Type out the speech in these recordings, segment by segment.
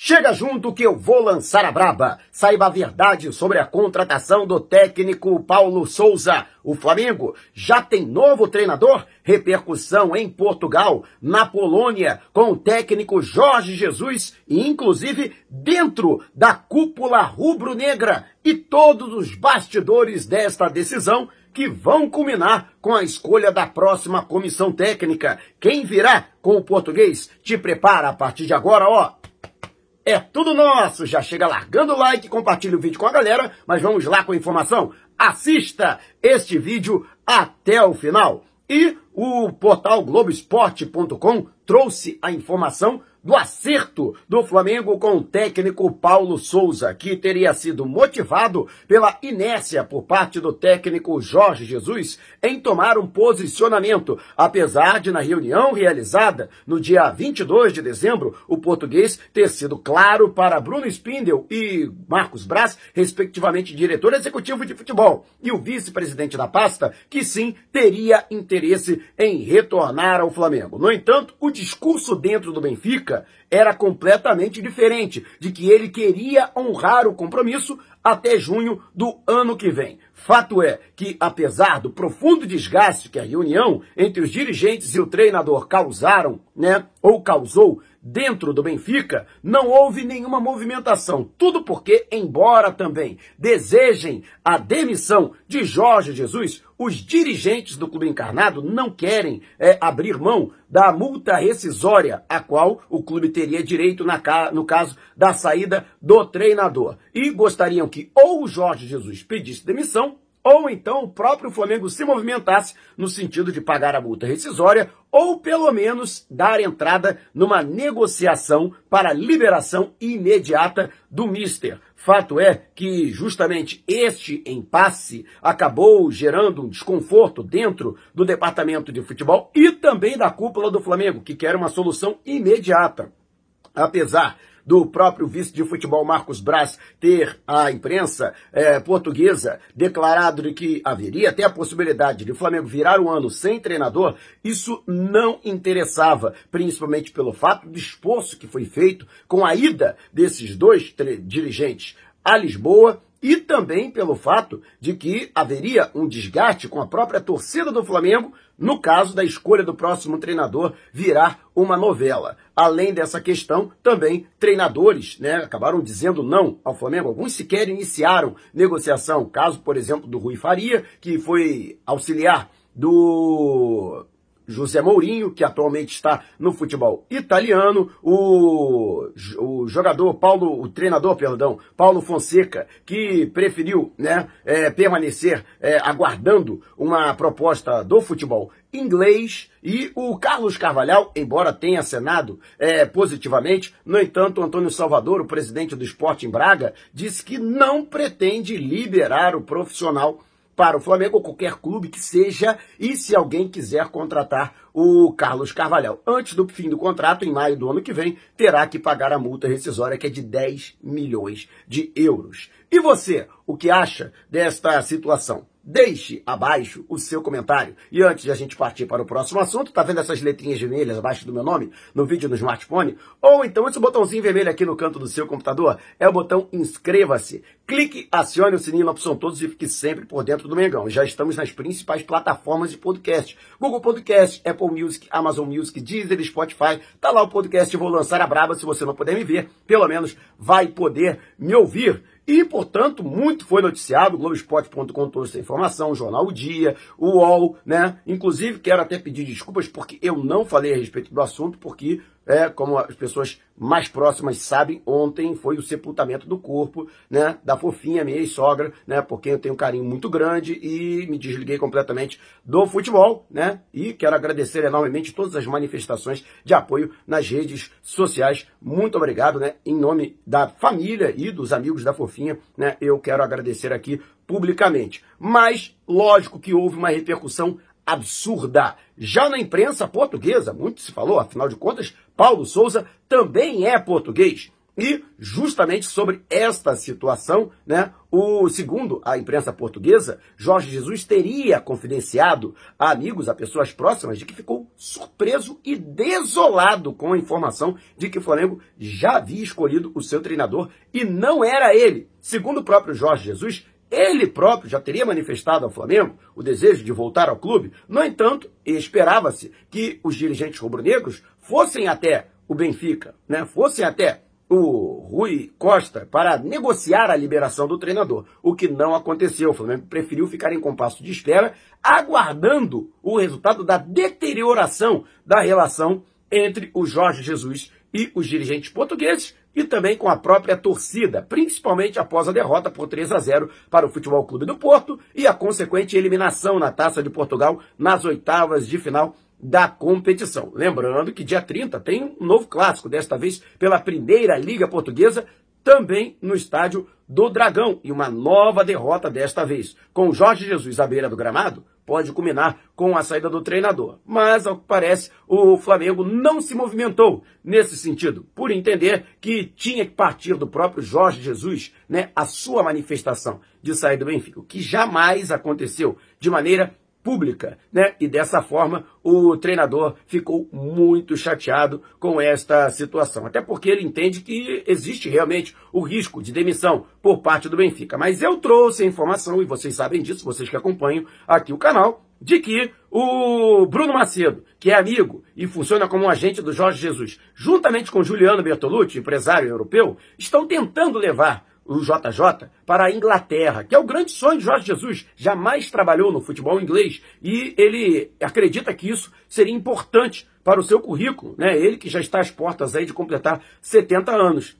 Chega junto que eu vou lançar a braba. Saiba a verdade sobre a contratação do técnico Paulo Souza. O Flamengo já tem novo treinador? Repercussão em Portugal, na Polônia, com o técnico Jorge Jesus e inclusive dentro da cúpula rubro-negra e todos os bastidores desta decisão que vão culminar com a escolha da próxima comissão técnica. Quem virá com o português? Te prepara a partir de agora, ó é tudo nosso. Já chega largando o like, compartilha o vídeo com a galera, mas vamos lá com a informação. Assista este vídeo até o final. E o portal Globoesporte.com trouxe a informação do acerto do Flamengo com o técnico Paulo Souza, que teria sido motivado pela inércia por parte do técnico Jorge Jesus em tomar um posicionamento, apesar de na reunião realizada no dia 22 de dezembro, o português ter sido claro para Bruno Spindel e Marcos Braz, respectivamente diretor executivo de futebol, e o vice-presidente da pasta, que sim teria interesse em retornar ao Flamengo. No entanto, o discurso dentro do Benfica era completamente diferente, de que ele queria honrar o compromisso até junho do ano que vem. Fato é que, apesar do profundo desgaste que a reunião entre os dirigentes e o treinador causaram, né, ou causou dentro do Benfica, não houve nenhuma movimentação. Tudo porque, embora também desejem a demissão de Jorge Jesus, os dirigentes do Clube Encarnado não querem é, abrir mão da multa rescisória, a qual o clube teria direito na, no caso da saída do treinador. E gostariam que ou o Jorge Jesus pedisse demissão ou então o próprio Flamengo se movimentasse no sentido de pagar a multa rescisória ou pelo menos dar entrada numa negociação para liberação imediata do Mister. Fato é que justamente este impasse acabou gerando um desconforto dentro do departamento de futebol e também da cúpula do Flamengo, que quer uma solução imediata. Apesar do próprio vice de futebol Marcos Braz ter a imprensa é, portuguesa declarado de que haveria até a possibilidade de o Flamengo virar o ano sem treinador, isso não interessava, principalmente pelo fato do esforço que foi feito com a ida desses dois dirigentes a Lisboa e também pelo fato de que haveria um desgaste com a própria torcida do Flamengo no caso da escolha do próximo treinador virar uma novela. Além dessa questão, também treinadores né, acabaram dizendo não ao Flamengo. Alguns sequer iniciaram negociação. Caso, por exemplo, do Rui Faria, que foi auxiliar do José Mourinho, que atualmente está no futebol italiano, o, o jogador Paulo, o treinador, perdão, Paulo Fonseca, que preferiu né, é, permanecer é, aguardando uma proposta do futebol inglês e o Carlos Carvalhal, embora tenha acenado é, positivamente, no entanto, Antônio Salvador, o presidente do Esporte em Braga, disse que não pretende liberar o profissional para o Flamengo ou qualquer clube que seja, e se alguém quiser contratar o Carlos Carvalhal. Antes do fim do contrato, em maio do ano que vem, terá que pagar a multa rescisória, que é de 10 milhões de euros. E você, o que acha desta situação? Deixe abaixo o seu comentário. E antes de a gente partir para o próximo assunto, tá vendo essas letrinhas vermelhas abaixo do meu nome no vídeo no smartphone? Ou então esse botãozinho vermelho aqui no canto do seu computador é o botão inscreva-se. Clique, acione o sininho na opção todos e fique sempre por dentro do Mengão. Já estamos nas principais plataformas de podcast. Google Podcast, Apple Music, Amazon Music, Deezer, Spotify. Tá lá o podcast, vou lançar a braba. Se você não puder me ver, pelo menos vai poder me ouvir. E, portanto, muito foi noticiado, Globoesporte.com trouxe essa informação, o Jornal O Dia, o UOL, né? Inclusive, quero até pedir desculpas porque eu não falei a respeito do assunto, porque é, como as pessoas mais próximas sabem, ontem foi o sepultamento do corpo, né, da fofinha minha sogra, né, porque eu tenho um carinho muito grande e me desliguei completamente do futebol, né, e quero agradecer enormemente todas as manifestações de apoio nas redes sociais. Muito obrigado, né, em nome da família e dos amigos da fofinha, né, eu quero agradecer aqui publicamente. Mas, lógico que houve uma repercussão absurda. Já na imprensa portuguesa, muito se falou, afinal de contas, Paulo Souza também é português. E justamente sobre esta situação, né, o segundo a imprensa portuguesa, Jorge Jesus teria confidenciado a amigos, a pessoas próximas, de que ficou surpreso e desolado com a informação de que o Flamengo já havia escolhido o seu treinador e não era ele. Segundo o próprio Jorge Jesus, ele próprio já teria manifestado ao Flamengo o desejo de voltar ao clube. No entanto, esperava-se que os dirigentes rubro-negros fossem até o Benfica, né, fossem até o Rui Costa para negociar a liberação do treinador, o que não aconteceu. O Flamengo preferiu ficar em compasso de espera, aguardando o resultado da deterioração da relação entre o Jorge Jesus e os dirigentes portugueses e também com a própria torcida, principalmente após a derrota por 3 a 0 para o Futebol Clube do Porto e a consequente eliminação na Taça de Portugal nas oitavas de final da competição. Lembrando que dia 30 tem um novo clássico, desta vez pela primeira Liga Portuguesa, também no estádio do Dragão, e uma nova derrota desta vez. Com Jorge Jesus à beira do gramado, pode culminar com a saída do treinador. Mas, ao que parece, o Flamengo não se movimentou nesse sentido, por entender que tinha que partir do próprio Jorge Jesus, né, a sua manifestação de sair do Benfica, o que jamais aconteceu de maneira pública, né? E dessa forma o treinador ficou muito chateado com esta situação, até porque ele entende que existe realmente o risco de demissão por parte do Benfica. Mas eu trouxe a informação e vocês sabem disso, vocês que acompanham aqui o canal, de que o Bruno Macedo, que é amigo e funciona como um agente do Jorge Jesus, juntamente com Juliano Bertolucci, empresário europeu, estão tentando levar o JJ, para a Inglaterra, que é o grande sonho de Jorge Jesus. Jamais trabalhou no futebol inglês e ele acredita que isso seria importante para o seu currículo, né? Ele que já está às portas aí de completar 70 anos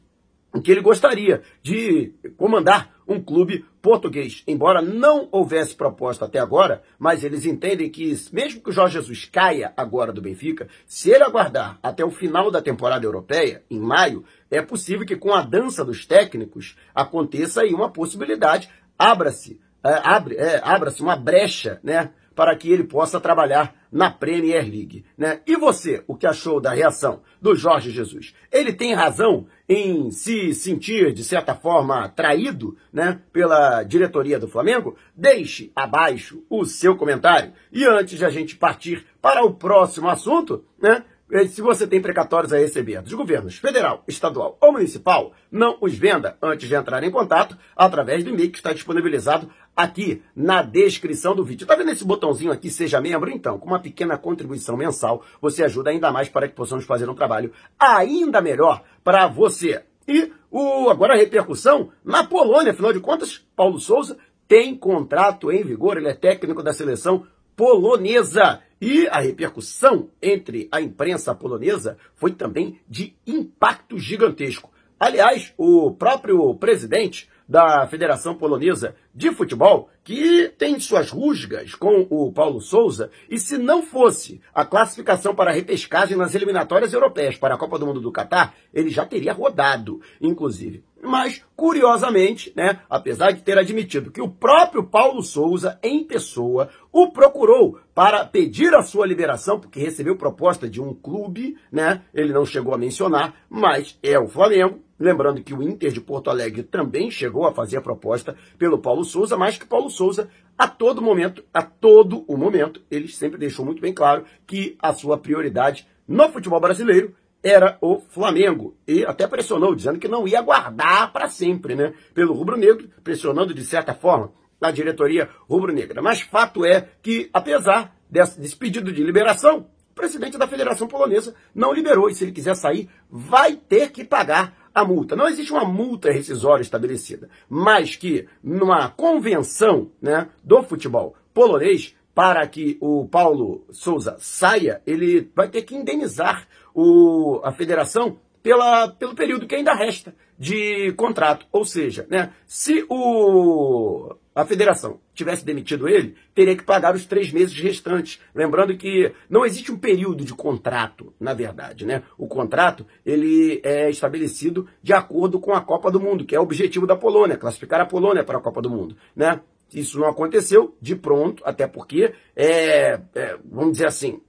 que ele gostaria de comandar um clube português. Embora não houvesse proposta até agora, mas eles entendem que, mesmo que o Jorge Jesus caia agora do Benfica, se ele aguardar até o final da temporada europeia, em maio, é possível que com a dança dos técnicos aconteça aí uma possibilidade, abra-se, é, abre, é, abra-se uma brecha, né? para que ele possa trabalhar na Premier League. Né? E você, o que achou da reação do Jorge Jesus? Ele tem razão em se sentir, de certa forma, traído né, pela diretoria do Flamengo? Deixe abaixo o seu comentário. E antes de a gente partir para o próximo assunto, né, se você tem precatórios a receber dos governos federal, estadual ou municipal, não os venda antes de entrar em contato através do e-mail que está disponibilizado aqui na descrição do vídeo. Está vendo esse botãozinho aqui, seja membro? Então, com uma pequena contribuição mensal, você ajuda ainda mais para que possamos fazer um trabalho ainda melhor para você. E o, agora a repercussão na Polônia, afinal de contas, Paulo Souza tem contrato em vigor, ele é técnico da seleção polonesa. E a repercussão entre a imprensa polonesa foi também de impacto gigantesco. Aliás, o próprio presidente da Federação Polonesa de Futebol, que tem suas rusgas com o Paulo Souza, e se não fosse a classificação para a repescagem nas eliminatórias europeias para a Copa do Mundo do Catar, ele já teria rodado, inclusive. Mas, curiosamente, né, apesar de ter admitido que o próprio Paulo Souza, em pessoa, o procurou para pedir a sua liberação, porque recebeu proposta de um clube, né? Ele não chegou a mencionar, mas é o Flamengo. Lembrando que o Inter de Porto Alegre também chegou a fazer a proposta pelo Paulo Souza, mas que Paulo Souza, a todo momento, a todo o momento, ele sempre deixou muito bem claro que a sua prioridade no futebol brasileiro era o Flamengo. E até pressionou, dizendo que não ia guardar para sempre, né? Pelo rubro-negro, pressionando de certa forma a diretoria rubro-negra. Mas fato é que, apesar desse, desse pedido de liberação, o presidente da Federação Polonesa não liberou. E se ele quiser sair, vai ter que pagar a multa. Não existe uma multa rescisória estabelecida, mas que numa convenção né, do futebol polonês, para que o Paulo Souza saia, ele vai ter que indenizar o, a federação pela, pelo período que ainda resta de contrato. Ou seja, né, se o, a federação tivesse demitido ele, teria que pagar os três meses restantes. Lembrando que não existe um período de contrato, na verdade. Né? O contrato ele é estabelecido de acordo com a Copa do Mundo, que é o objetivo da Polônia, classificar a Polônia para a Copa do Mundo. Né? Isso não aconteceu de pronto, até porque, é, é, vamos dizer assim,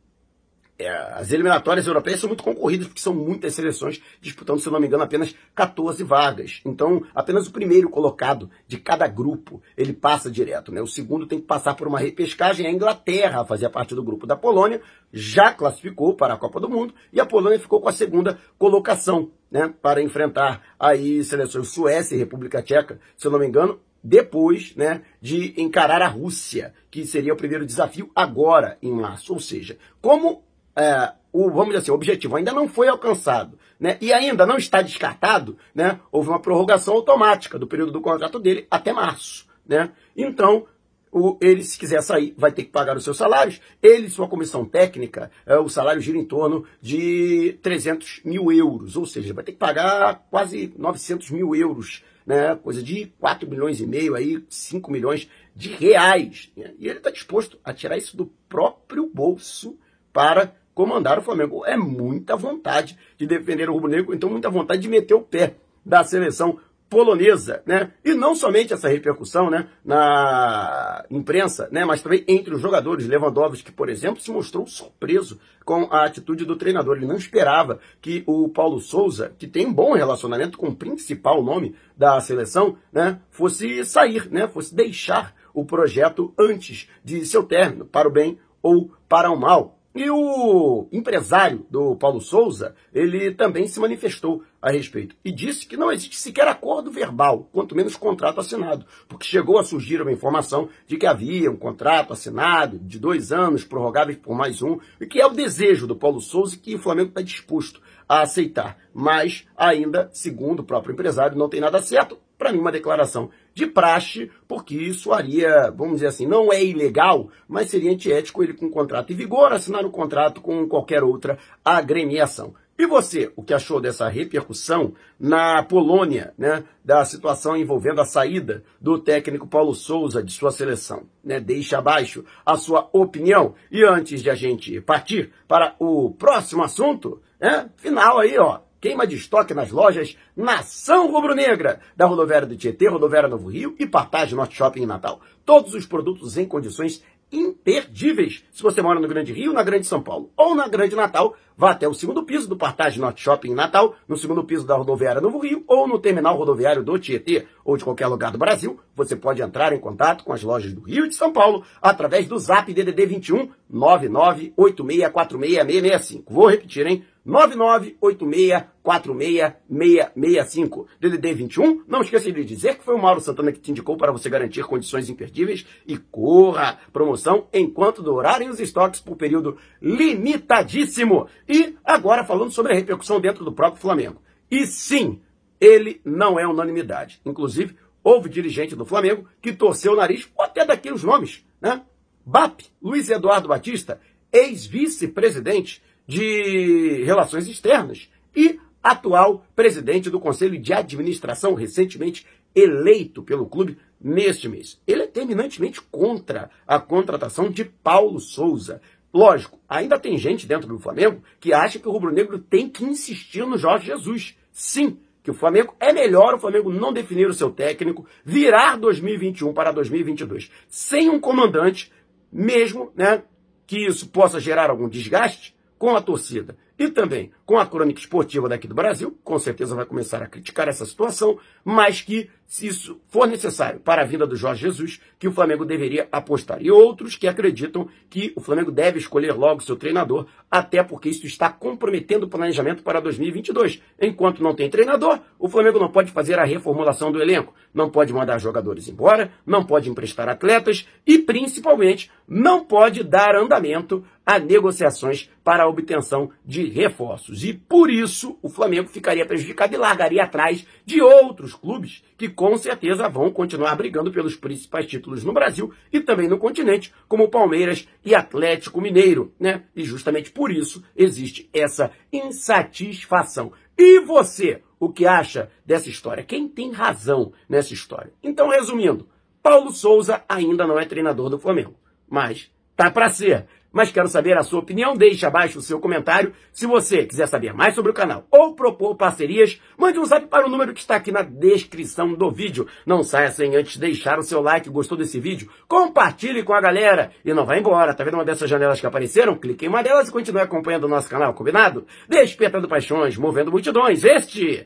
é, as eliminatórias europeias são muito concorridas, porque são muitas seleções disputando, se não me engano, apenas 14 vagas. Então, apenas o primeiro colocado de cada grupo, ele passa direto. Né? O segundo tem que passar por uma repescagem. A Inglaterra fazia parte do grupo da Polônia, já classificou para a Copa do Mundo, e a Polônia ficou com a segunda colocação, né? para enfrentar aí seleções Suécia e República Tcheca, se eu não me engano, depois né, de encarar a Rússia, que seria o primeiro desafio agora, em março. Ou seja, como é, o, vamos dizer assim, o objetivo ainda não foi alcançado, né? E ainda não está descartado, né? Houve uma prorrogação automática do período do contrato dele até março, né? Então, o, ele, se quiser sair, vai ter que pagar os seus salários. Ele, sua comissão técnica, é, o salário gira em torno de 300 mil euros, ou seja, vai ter que pagar quase 900 mil euros, né? Coisa de 4 milhões e meio, aí 5 milhões de reais. Né? E ele está disposto a tirar isso do próprio bolso para comandar o Flamengo. É muita vontade de defender o rubro-negro, então muita vontade de meter o pé da seleção polonesa, né? E não somente essa repercussão, né, na imprensa, né, mas também entre os jogadores. Lewandowski, por exemplo, se mostrou surpreso com a atitude do treinador. Ele não esperava que o Paulo Souza, que tem um bom relacionamento com o principal nome da seleção, né, fosse sair, né, fosse deixar o projeto antes de seu término, para o bem ou para o mal. E o empresário do Paulo Souza, ele também se manifestou a respeito e disse que não existe sequer acordo verbal, quanto menos contrato assinado, porque chegou a surgir uma informação de que havia um contrato assinado de dois anos, prorrogáveis por mais um, e que é o desejo do Paulo Souza que o Flamengo está disposto a aceitar. Mas ainda, segundo o próprio empresário, não tem nada certo. Para mim, uma declaração de praxe, porque isso haria, vamos dizer assim, não é ilegal, mas seria antiético ele com um contrato em vigor assinar um contrato com qualquer outra agremiação. E você, o que achou dessa repercussão na Polônia, né, da situação envolvendo a saída do técnico Paulo Souza de sua seleção? Né? Deixe abaixo a sua opinião. E antes de a gente partir para o próximo assunto, né, final aí, ó, queima de estoque nas lojas Nação Rubro-Negra, da Rodoviária do Tietê, Rodoviária Novo Rio e Partage Norte Shopping em Natal. Todos os produtos em condições imperdíveis. Se você mora no Grande Rio, na Grande São Paulo ou na Grande Natal, vá até o segundo piso do Partage Norte Shopping em Natal, no segundo piso da Rodoviária Novo Rio ou no terminal rodoviário do Tietê ou de qualquer lugar do Brasil. Você pode entrar em contato com as lojas do Rio e de São Paulo através do Zap DDD 21 998646665. Vou repetir, hein? 9986466665. DDD 21. Não esqueça de dizer que foi o Mauro Santana que te indicou para você garantir condições imperdíveis e corra promoção enquanto durarem os estoques por período limitadíssimo. E agora falando sobre a repercussão dentro do próprio Flamengo. E sim, ele não é unanimidade. Inclusive, houve dirigente do Flamengo que torceu o nariz, ou até daqui os nomes, né? BAP, Luiz Eduardo Batista, ex-vice-presidente de Relações Externas e atual presidente do Conselho de Administração, recentemente eleito pelo clube neste mês. Ele é terminantemente contra a contratação de Paulo Souza. Lógico, ainda tem gente dentro do Flamengo que acha que o rubro-negro tem que insistir no Jorge Jesus. Sim, que o Flamengo é melhor o Flamengo não definir o seu técnico, virar 2021 para 2022 sem um comandante, mesmo né, que isso possa gerar algum desgaste, com a torcida e também com a crônica esportiva daqui do Brasil, com certeza vai começar a criticar essa situação, mas que, se isso for necessário para a vida do Jorge Jesus, que o Flamengo deveria apostar. E outros que acreditam que o Flamengo deve escolher logo seu treinador, até porque isso está comprometendo o planejamento para 2022. Enquanto não tem treinador, o Flamengo não pode fazer a reformulação do elenco, não pode mandar jogadores embora, não pode emprestar atletas e, principalmente, não pode dar andamento a negociações para a obtenção de reforços. E por isso o Flamengo ficaria prejudicado e largaria atrás de outros clubes que com certeza vão continuar brigando pelos principais títulos no Brasil e também no continente, como Palmeiras e Atlético Mineiro, né? E justamente por isso existe essa insatisfação. E você, o que acha dessa história? Quem tem razão nessa história? Então, resumindo, Paulo Souza ainda não é treinador do Flamengo, mas tá para ser. Mas quero saber a sua opinião. Deixe abaixo o seu comentário. Se você quiser saber mais sobre o canal ou propor parcerias, mande um zap para o número que está aqui na descrição do vídeo. Não saia sem antes deixar o seu like. Gostou desse vídeo? Compartilhe com a galera e não vá embora. Tá vendo uma dessas janelas que apareceram? Clique em uma delas e continue acompanhando o nosso canal, combinado? Despertando paixões, movendo multidões. Este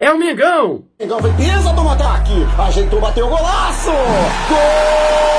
é o Mengão! Mengão vem pisa do ataque, ajeitou, bateu o golaço! Gol!